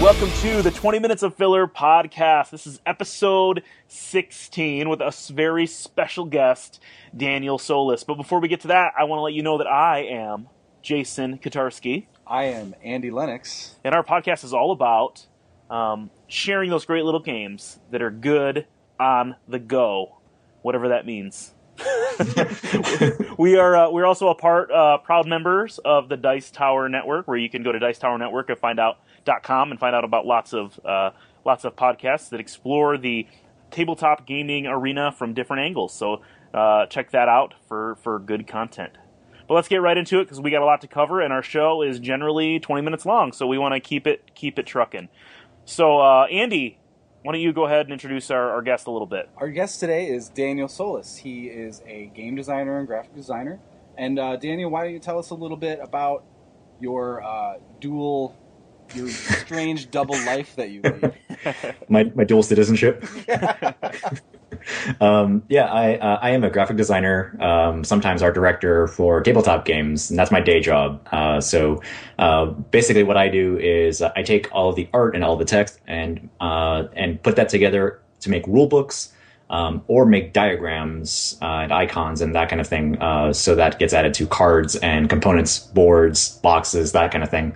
Welcome to the 20 Minutes of Filler podcast. This is episode 16 with a very special guest, Daniel Solis. But before we get to that, I want to let you know that I am Jason Kotarski. I am Andy Lennox. And our podcast is all about um, sharing those great little games that are good on the go, whatever that means. we are uh, we're also a part uh, proud members of the Dice Tower Network, where you can go to Dice Tower Network and find out and find out about lots of uh, lots of podcasts that explore the tabletop gaming arena from different angles. So uh, check that out for for good content. But let's get right into it because we got a lot to cover, and our show is generally 20 minutes long, so we want to keep it keep it trucking. So uh, Andy, why don't you go ahead and introduce our, our guest a little bit? Our guest today is Daniel Solis. He is a game designer and graphic designer. And uh, Daniel, why don't you tell us a little bit about your uh, dual your strange double life that you lead. my my dual citizenship. um, yeah, I uh, I am a graphic designer, um, sometimes art director for tabletop games, and that's my day job. Uh, so uh, basically, what I do is uh, I take all of the art and all the text and uh, and put that together to make rule books um, or make diagrams uh, and icons and that kind of thing. Uh, so that gets added to cards and components, boards, boxes, that kind of thing.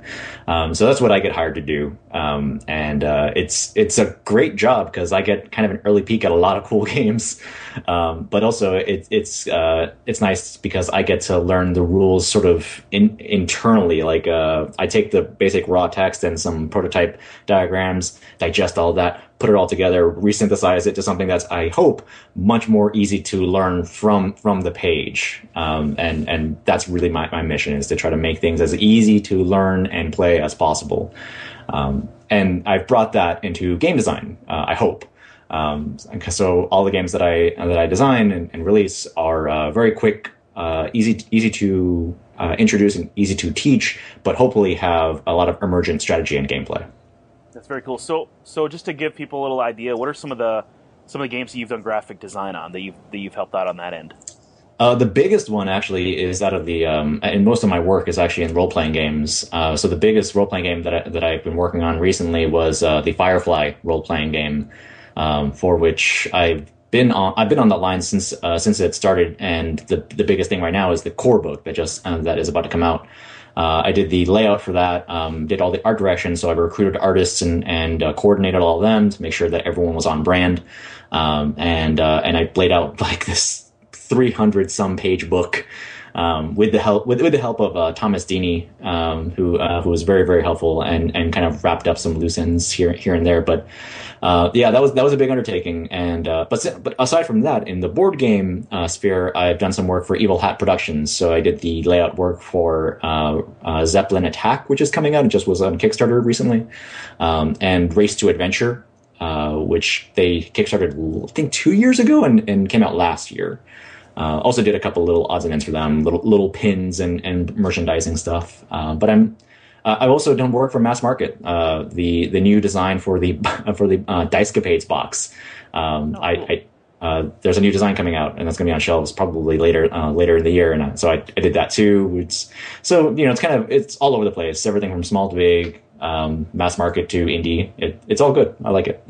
Um, so that's what I get hired to do, um, and uh, it's it's a great job because I get kind of an early peek at a lot of cool games, um, but also it, it's uh, it's nice because I get to learn the rules sort of in, internally. Like uh, I take the basic raw text and some prototype diagrams, digest all that put it all together, resynthesize it to something that's, I hope, much more easy to learn from from the page. Um, and and that's really my, my mission is to try to make things as easy to learn and play as possible. Um, and I've brought that into game design. Uh, I hope. Um, so all the games that I that I design and, and release are uh, very quick, uh, easy easy to uh, introduce and easy to teach, but hopefully have a lot of emergent strategy and gameplay. That's very cool. So, so just to give people a little idea, what are some of the some of the games that you've done graphic design on that you've that you've helped out on that end? Uh, the biggest one actually is out of the, um, and most of my work is actually in role playing games. Uh, so the biggest role playing game that I, that I've been working on recently was uh, the Firefly role playing game, um, for which I've been on. I've been on that line since uh, since it started, and the the biggest thing right now is the core book that just uh, that is about to come out. Uh, I did the layout for that, um, did all the art direction. So I recruited artists and, and uh, coordinated all of them to make sure that everyone was on brand. Um, and, uh, and I laid out like this 300 some page book. Um, with the help with, with the help of uh, Thomas Deeney, um, who uh, who was very very helpful and and kind of wrapped up some loose ends here here and there. But uh, yeah, that was that was a big undertaking. And uh, but but aside from that, in the board game uh, sphere, I've done some work for Evil Hat Productions. So I did the layout work for uh, Zeppelin Attack, which is coming out. It just was on Kickstarter recently, um, and Race to Adventure, which they kickstarted I think two years ago and, and came out last year. Also did a couple little odds and ends for them, little little pins and, and merchandising stuff. but I'm uh, I've also done work for Mass Market, uh, the the new design for the for the uh, Dicecapades box. Um, oh, I, I uh, there's a new design coming out, and that's going to be on shelves probably later uh, later in the year. And uh, so I, I did that too. It's, so you know, it's kind of it's all over the place. Everything from small to big, um, mass market to indie. It, it's all good. I like it.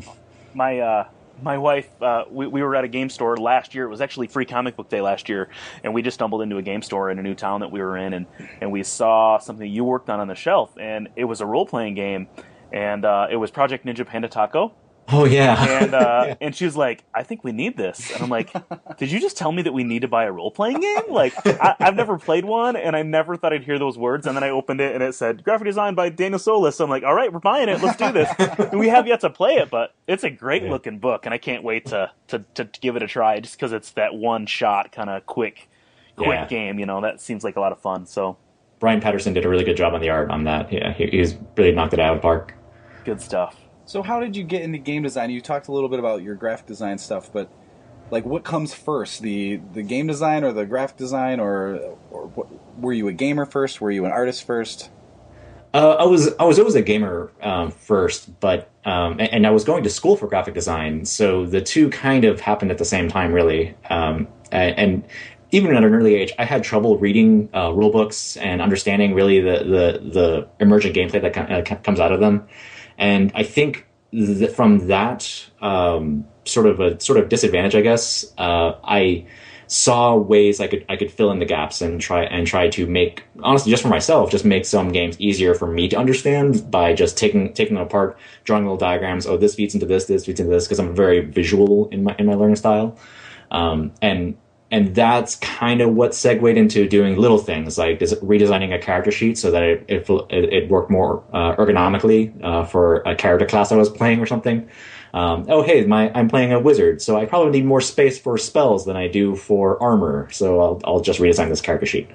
My uh, my wife, uh, we, we were at a game store last year. It was actually free comic book day last year, and we just stumbled into a game store in a new town that we were in, and, and we saw something you worked on on the shelf, and it was a role playing game, and uh, it was Project Ninja Panda Taco, Oh yeah. And uh, yeah. and she was like, I think we need this. And I'm like, Did you just tell me that we need to buy a role playing game? Like I, have never played one, and I never thought I'd hear those words. And then I opened it, and it said graphic design by Daniel Solis. So I'm like, All right, we're buying it. Let's do this. and we have yet to play it, but it's a great yeah. looking book, and I can't wait to to, to give it a try. Just because it's that one shot kind of quick, quick yeah. game. You know, that seems like a lot of fun. So. Brian Patterson did a really good job on the art on that. Yeah, he, he's really knocked it out of the park. Good stuff. So how did you get into game design? You talked a little bit about your graphic design stuff, but like what comes first, the the game design or the graphic design, or or what, were you a gamer first? Were you an artist first? Uh, I was I was always a gamer um, first, but um, and, I was going to school for graphic design, so the two kind of happened at the same time, really. Um, and, and, even at an early age, I had trouble reading uh, rule books and understanding really the the, the emergent gameplay that uh, comes out of them and I think that from that um, sort of a sort of disadvantage, I guess, uh, I saw ways I could I could fill in the gaps and try and try to make honestly just for myself just make some games easier for me to understand by just taking taking them apart, drawing little diagrams. Oh, this feeds into this, this feeds into this because I'm very visual in my in my learning style, um, and and that's kind of what segued into doing little things like redesigning a character sheet so that it it, it worked more uh, ergonomically uh, for a character class I was playing or something um, oh hey, my I'm playing a wizard, so I probably need more space for spells than I do for armor. So I'll, I'll just redesign this character sheet,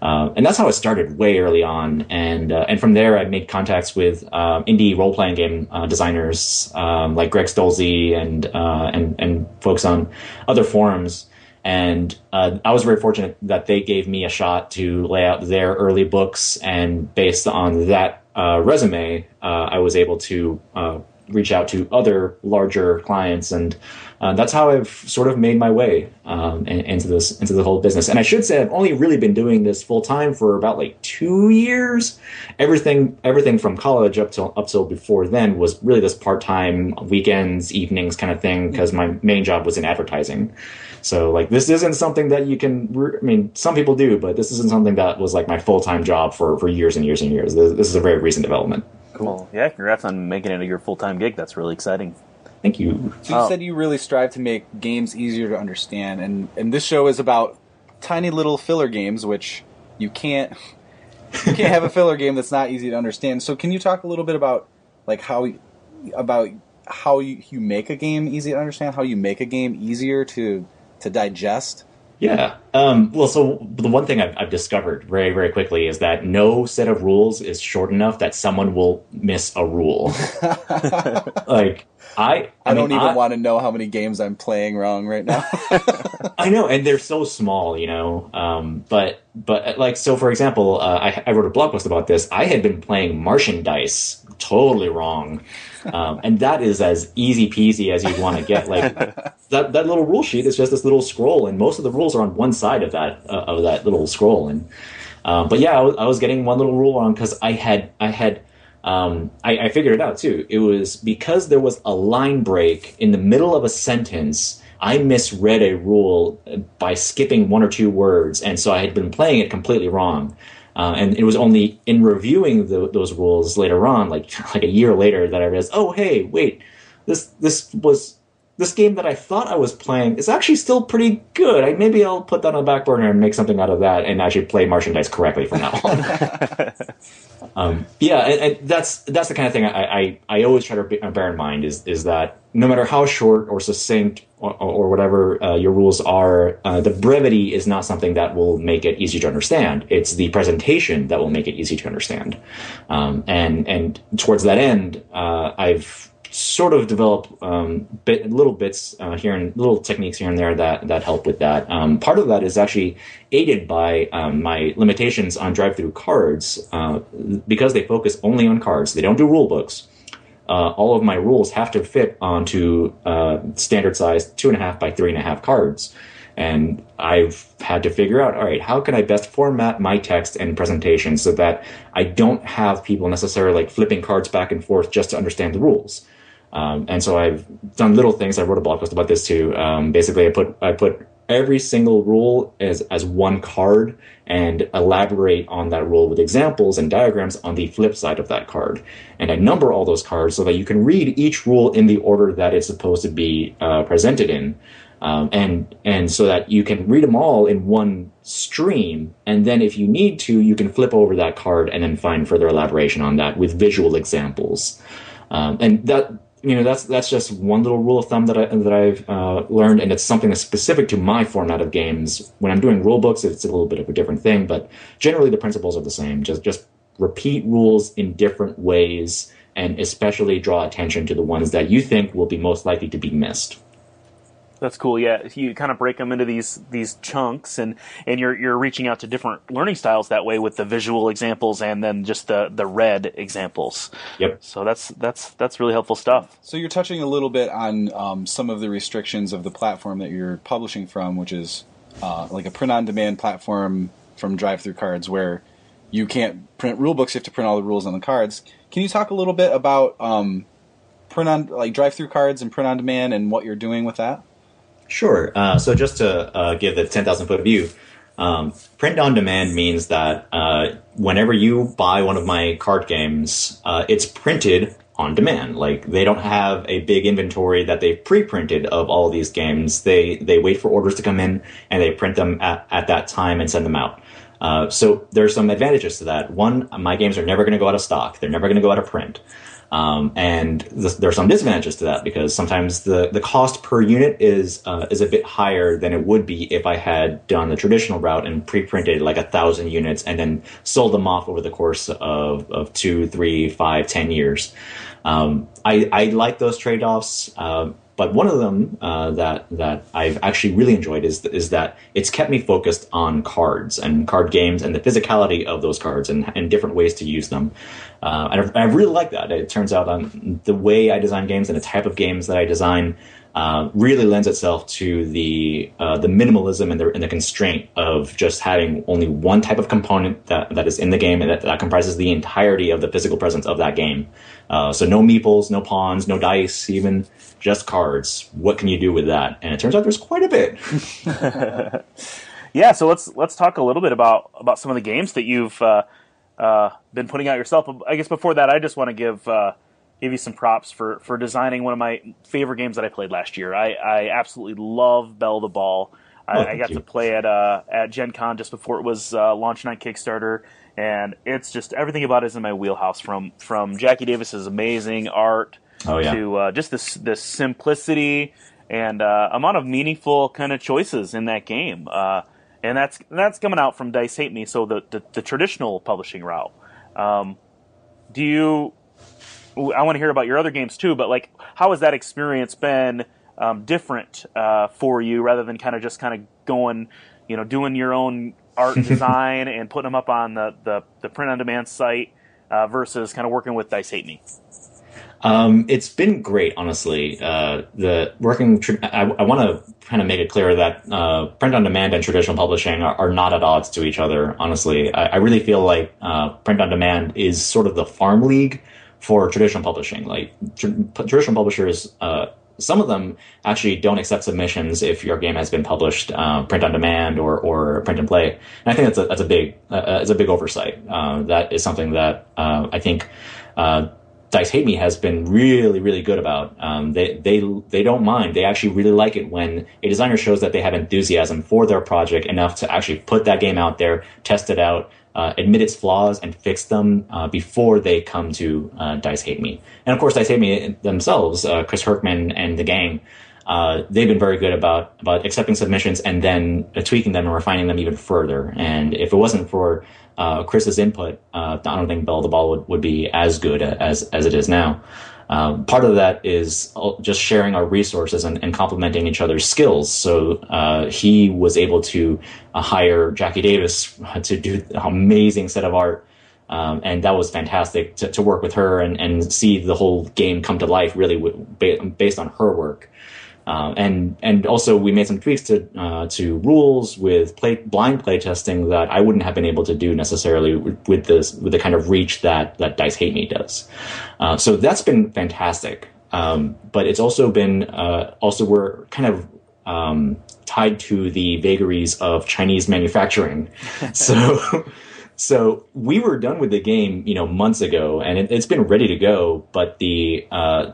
um, and that's how it started way early on. And uh, and from there, I made contacts with um, indie role playing game uh, designers um, like Greg Stolze and uh, and and folks on other forums. And uh, I was very fortunate that they gave me a shot to lay out their early books, and based on that uh, resume, uh, I was able to reach out to other larger clients, and uh, that's how I've sort of made my way um, into this into the whole business. And I should say I've only really been doing this full time for about like two years. Everything everything from college up till up till before then was really this part time weekends, evenings kind of thing because my main job was in advertising. So like this isn't something that you can. I mean, some people do, but this isn't something that was like my full time job for for years and years and years. This, this is a very recent development. Cool. Yeah, congrats on making it your full time gig. That's really exciting. Thank you. So you oh. said you really strive to make games easier to understand, and and this show is about tiny little filler games, which you can't you can't have a filler game that's not easy to understand. So can you talk a little bit about like how about how you, you make a game easy to understand, how you make a game easier to to digest? Yeah. Um, well, so the one thing I've, I've, discovered very, very quickly is that no set of rules is short enough that someone will miss a rule. like I, I, I don't even I, want to know how many games I'm playing wrong right now. I know, and they're so small, you know. Um, but but like so, for example, uh, I, I wrote a blog post about this. I had been playing Martian dice totally wrong, um, and that is as easy peasy as you'd want to get. Like that that little rule sheet is just this little scroll, and most of the rules are on one side of that uh, of that little scroll. And um, but yeah, I was, I was getting one little rule wrong because I had I had um, I, I, figured it out too. It was because there was a line break in the middle of a sentence. I misread a rule by skipping one or two words, and so I had been playing it completely wrong. Uh, and it was only in reviewing the, those rules later on, like like a year later, that I realized, oh hey, wait, this this was this game that I thought I was playing is actually still pretty good. I, maybe I'll put that on the back burner and make something out of that, and actually play Martian Dice correctly from now on. um, yeah, and, and, that's that's the kind of thing I, I, I always try to bear in mind is is that no matter how short or succinct or, or whatever uh, your rules are, uh, the brevity is not something that will make it easy to understand. It's the presentation that will make it easy to understand. Um, and and towards that end, uh, I've sort of develop um, bit, little bits uh, here and little techniques here and there that that help with that. Um, part of that is actually aided by um, my limitations on drive-through cards uh, because they focus only on cards. They don't do rule books. Uh, all of my rules have to fit onto uh, standard size two and a half by three and a half cards. And I've had to figure out, all right, how can I best format my text and presentation so that I don't have people necessarily like flipping cards back and forth just to understand the rules. Um, and so I've done little things. I wrote a blog post about this too. Um, basically, I put I put every single rule as as one card and elaborate on that rule with examples and diagrams on the flip side of that card. And I number all those cards so that you can read each rule in the order that it's supposed to be uh, presented in. Um, and and so that you can read them all in one stream, and then if you need to, you can flip over that card and then find further elaboration on that with visual examples. Um, and that you know that's that's just one little rule of thumb that I that I've uh, learned, and it's something that's specific to my format of games. When I'm doing rule books, it's a little bit of a different thing, but generally the principles are the same. Just just repeat rules in different ways, and especially draw attention to the ones that you think will be most likely to be missed. That's cool. Yeah, you kind of break them into these these chunks, and and you're you're reaching out to different learning styles that way with the visual examples and then just the the read examples. Yep. So that's that's that's really helpful stuff. So you're touching a little bit on um, some of the restrictions of the platform that you're publishing from, which is uh, like a print on demand platform from Drive Through Cards, where you can't print rule books; you have to print all the rules on the cards. Can you talk a little bit about um, print on like drive-through cards and print on demand and what you're doing with that? Sure. Uh, so just to uh, give the 10,000 foot view, um, print on demand means that uh, whenever you buy one of my card games, uh, it's printed on demand. Like they don't have a big inventory that they've pre-printed of all these games. They they wait for orders to come in and they print them at, at that time and send them out. Uh, so there's some advantages to that. One, my games are never going to go out of stock. They're never going to go out of print. Um, and th- there are some disadvantages to that because sometimes the, the cost per unit is uh, is a bit higher than it would be if I had done the traditional route and pre-printed like a thousand units and then sold them off over the course of, of two, three, five, ten years. Um, I, I like those trade-offs. Uh, but one of them uh, that that I've actually really enjoyed is is that it's kept me focused on cards and card games and the physicality of those cards and, and different ways to use them. Uh, and I, really like that. It turns out um, the way I design games and the type of games that I design uh, really lends itself to the uh, the minimalism and the, and the constraint of just having only one type of component that, that is in the game and that, that comprises the entirety of the physical presence of that game. Uh, so no meeples, no pawns, no dice, even just cards. What can you do with that? And it turns out there's quite a bit. yeah, so let's let's talk a little bit about about some of the games that you've uh, uh, been putting out yourself. I guess before that, I just want to give give you some props for for designing one of my favorite games that I played last year. I, I absolutely love Belle the Ball. I, oh, I got you. to play it uh, at Gen Con just before it was uh, launching on Kickstarter, and it's just everything about it is in my wheelhouse. From from Jacqui Davis's amazing art oh, yeah. to uh, just this this simplicity and uh, amount of meaningful kind of choices in that game. Uh, and that's that's coming out from Dice Hate Me, so the the, the traditional publishing route. Um, do you? I want to hear about your other games too, but like, how has that experience been um, different uh, for you, rather than kind of just kind of going, you know, doing your own art and design and putting them up on the the, the print on demand site uh, versus kind of working with Dice Hate Me? Um, it's been great, honestly. Uh, the working, tr- I, I want to kind of make it clear that uh, print on demand and traditional publishing are, are, not at odds to each other. Honestly, I, I really feel like uh, print on demand is sort of the farm league for traditional publishing. Like tr- traditional publishers, uh, some of them actually don't accept submissions if your game has been published uh, print on demand or, or print and play. And I think that's a that's a big uh, it's a big oversight. Uh, that is something that uh, I think uh, Dice Hate Me has been really, really good about. Um, they they they don't mind. They actually really like it when a designer shows that they have enthusiasm for their project enough to actually put that game out there, test it out, uh, admit its flaws, and fix them uh, before they come to uh, Dice Hate Me. And of course, Dice Hate Me themselves, uh, Chris Kirkman and the gang. Uh, they've been very good about about accepting submissions and then tweaking them and refining them even further. And if it wasn't for Chris's input, I don't think Belle the Ball would, would be as good as as it is now. Um, part of that is just sharing our resources and, and complementing each other's skills. So uh, he was able to uh, hire Jacqui Davis to do an amazing set of art. Um, and that was fantastic to, to, work with her and, and see the whole game come to life really w- based on her work. Uh, and and also we made some tweaks to uh, to rules with play, blind play testing that I wouldn't have been able to do necessarily with, this with the kind of reach that that Dice Hate Me does. Uh, so that's been fantastic. Um, but it's also been uh, also we're kind of um, tied to the vagaries of Chinese manufacturing. so. So we were done with the game, you know, months ago, and it, has been ready to go. But the uh,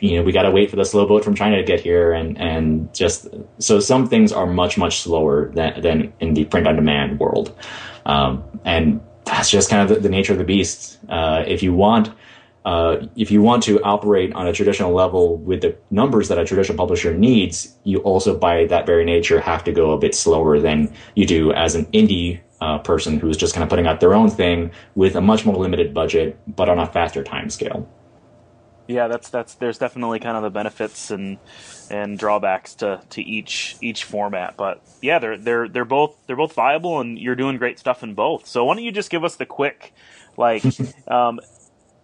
you know we got to wait for the slow boat from China to get here, and and just so some things are much much slower than than in the print on demand world, um, and that's just kind of the, the nature of the beast. Uh, if you want. Uh, if you want to operate on a traditional level with the numbers that a traditional publisher needs, you also, by that very nature, have to go a bit slower than you do as an indie uh, person who's just kind of putting out their own thing with a much more limited budget, but on a faster time scale yeah, that's that's there's definitely kind of the benefits and and drawbacks to, to each each format. But yeah, they're they're they're both they're both viable, and you're doing great stuff in both. So why don't you just give us the quick, like, um,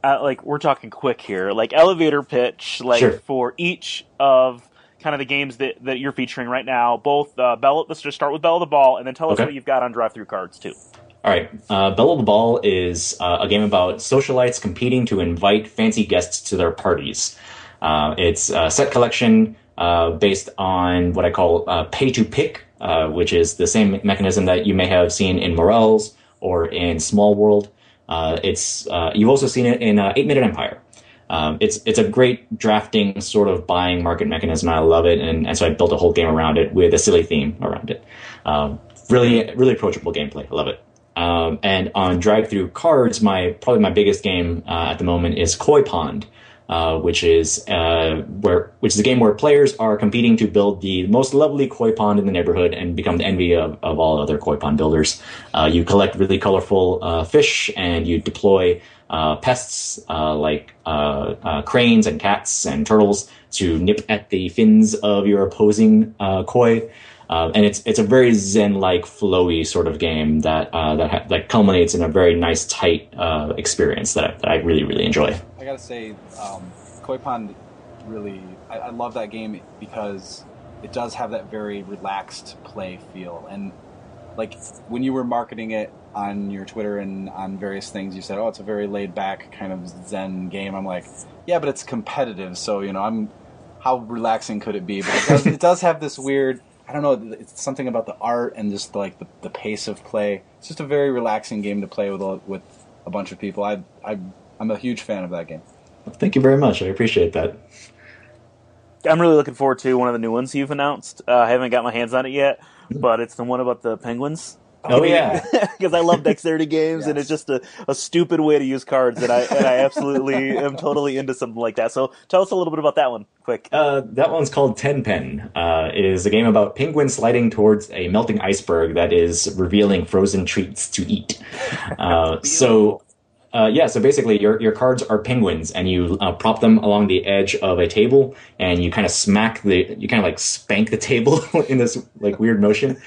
uh, like we're talking quick here, like elevator pitch, like sure. for each of kind of the games that, that you're featuring right now. Both uh, Bell. Let's just start with Belle the Ball, and then tell us okay. what you've got on drive through cards too. All right. Uh, Belle the Ball is uh, a game about socialites competing to invite fancy guests to their parties. Uh, it's a set collection uh, based on what I call uh, pay to pick, uh, which is the same mechanism that you may have seen in Morels or in Small World. it's you've also seen it in Eight Minute Empire. Um, it's it's a great drafting sort of buying market mechanism. I love it, and, and so I built a whole game around it with a silly theme around it. Um, really, really approachable gameplay. I love it. Um, and on drive-through cards, my probably my biggest game uh, at the moment is Koi Pond, uh, which is uh, where which is a game where players are competing to build the most lovely koi pond in the neighborhood and become the envy of, of all other koi pond builders. Uh, you collect really colorful uh, fish and you deploy uh, pests like cranes and cats and turtles to nip at the fins of your opposing koi. Uh, and it's it's a very zen-like, flowy sort of game that uh, that ha- that culminates in a very nice, tight uh, experience that I, that I really really enjoy. I gotta say, um, Koi Pond really I, I love that game because it does have that very relaxed play feel and like when you were marketing it on your Twitter and on various things, you said, "Oh, it's a very laid back kind of zen game." I'm like, "Yeah, but it's competitive, so you know, I'm how relaxing could it be?" But it does, it does have this weird I don't know. It's something about the art and just like the, the pace of play. It's just a very relaxing game to play with a, with a bunch of people. I I I'm a huge fan of that game. Thank you very much. I appreciate that. I'm really looking forward to one of the new ones you've announced. Uh, I haven't got my hands on it yet, mm-hmm. but it's the one about the penguins. Oh yeah, because I love dexterity games, yes. and it's just a, a stupid way to use cards, and I and I absolutely am totally into something like that. So tell us a little bit about that one, quick. Uh, that one's called Ten Pen. Uh, it is a game about penguins sliding towards a melting iceberg that is revealing frozen treats to eat. Uh, so uh, yeah, so basically, your your cards are penguins, and you uh, prop them along the edge of a table, and you kind of smack the, you kind of like spank the table in this like weird motion.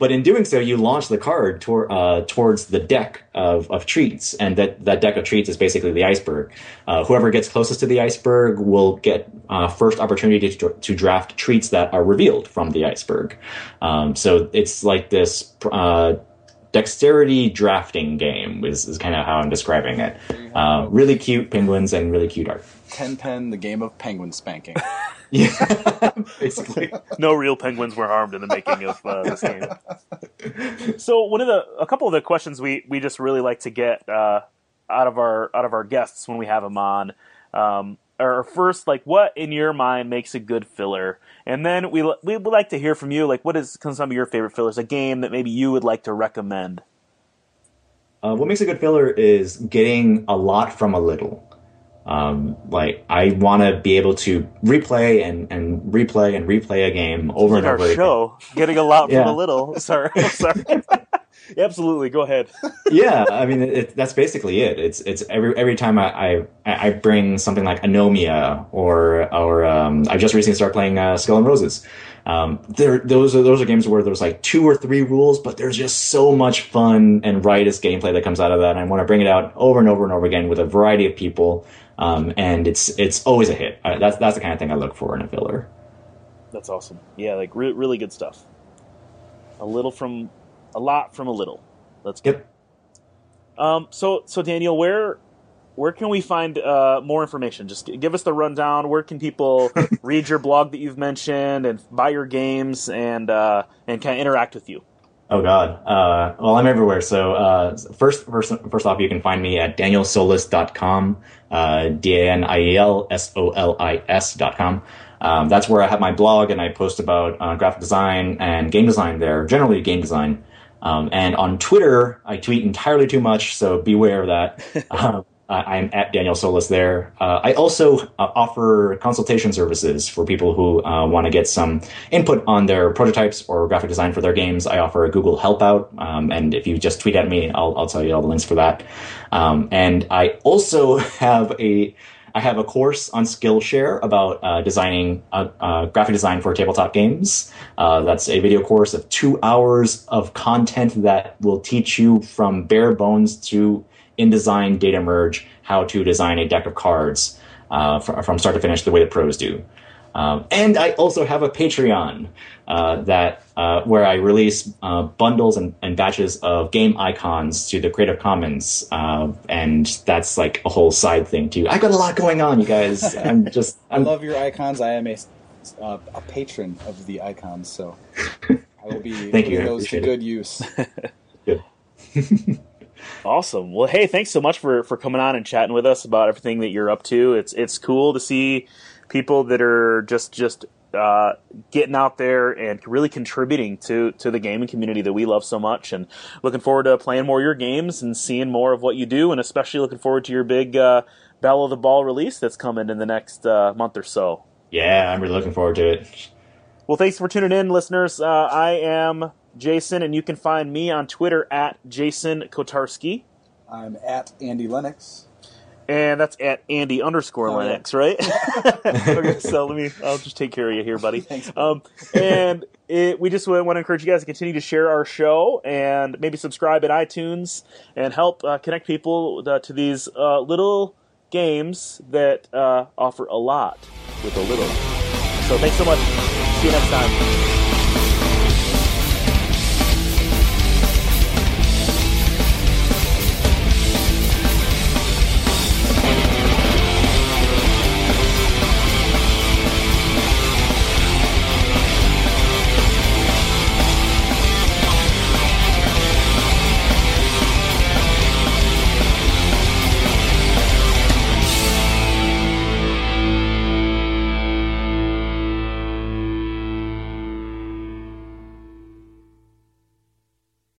But in doing so, you launch the card tor- uh, towards the deck of, of treats, and that that deck of treats is basically the iceberg. Uh, whoever gets closest to the iceberg will get uh, first opportunity to, to, draft treats that are revealed from the iceberg. Um, so it's like this uh, dexterity drafting game is, is kind of how I'm describing it. Uh, really cute penguins and really cute art. Ten Pen, the game of penguin spanking. yeah, basically. no real penguins were harmed in the making of uh, this game. So one of the a couple of the questions we we just really like to get uh, out of our out of our guests when we have them on. Um, or first, like, what in your mind makes a good filler? And then we we would like to hear from you, like, what is some of your favorite fillers? A game that maybe you would like to recommend. Uh, what makes a good filler is getting a lot from a little. Um, like I want to be able to replay and, and replay and replay a game over and over. Our show, getting a lot from a little. Sorry, sorry. Absolutely, go ahead. yeah, I mean it, that's basically it. It's it's every every time I I, I bring something like Anomia or or um, I just recently started playing uh, Skull and Roses. Um, there those are those are games where there's like two or three rules, but there's just so much fun and riotous gameplay that comes out of that. And I want to bring it out over and over and over again with a variety of people, um, and it's it's always a hit. Uh, that's that's the kind of thing I look for in a filler. That's awesome. Yeah, like re- really good stuff. A little from a lot from a little. Let's get. Um, so so Daniel, where where can we find uh, more information? Just give us the rundown. Where can people read your blog that you've mentioned and buy your games and uh, and kind of interact with you? Oh God. Uh, well, I'm everywhere. So uh, first, first, first off, you can find me at danielsolis.com, uh, D-A-N-I-E-L-S-O-L-I-S.com. Um, that's where I have my blog and I post about uh, graphic design and game design there, generally game design. Um, and on Twitter, I tweet entirely too much, so beware of that. um, I'm at Daniel Solis there. Uh, I also uh, offer consultation services for people who uh, want to get some input on their prototypes or graphic design for their games. I offer a Google Hangout, um, and if you just tweet at me, I'll, I'll tell you all the links for that. Um, and I also have a I have a course on Skillshare about uh, designing uh, uh, graphic design for tabletop games. Uh, that's a video course of two hours of content that will teach you from bare bones to InDesign data merge how to design a deck of cards uh, from, from start to finish the way the pros do. Um, and I also have a Patreon. uh, that uh, where I release uh, bundles and, and, batches of game icons to the Creative Commons, uh, and that's like a whole side thing too. I got a lot going on, you guys. I'm just I'm, i love your icons. I am a uh, a patron of the icons, so I will be Thank you. those to good use. good. Awesome. Well, hey, thanks so much for for coming on and chatting with us about everything that you're up to. It's it's cool to see people that are just just uh, getting out there and really contributing to to the gaming community that we love so much. And looking forward to playing more of your games and seeing more of what you do, and especially looking forward to your big uh, Belle of the Ball release that's coming in the next uh, month or so. Yeah, I'm really looking forward to it. Well, thanks for tuning in, listeners. Uh, I am Jason, and you can find me on Twitter at Jason Kotarski. I'm at Andy Lennox and that's at Andy underscore oh, Lennox, yeah. right? okay, so let me. I'll just take care of you here, buddy. Thanks. Um, and it, we just want to encourage you guys to continue to share our show and maybe subscribe at iTunes and help uh, connect people uh, to these uh, little games that uh, offer a lot with a little. So thanks so much. See you next time.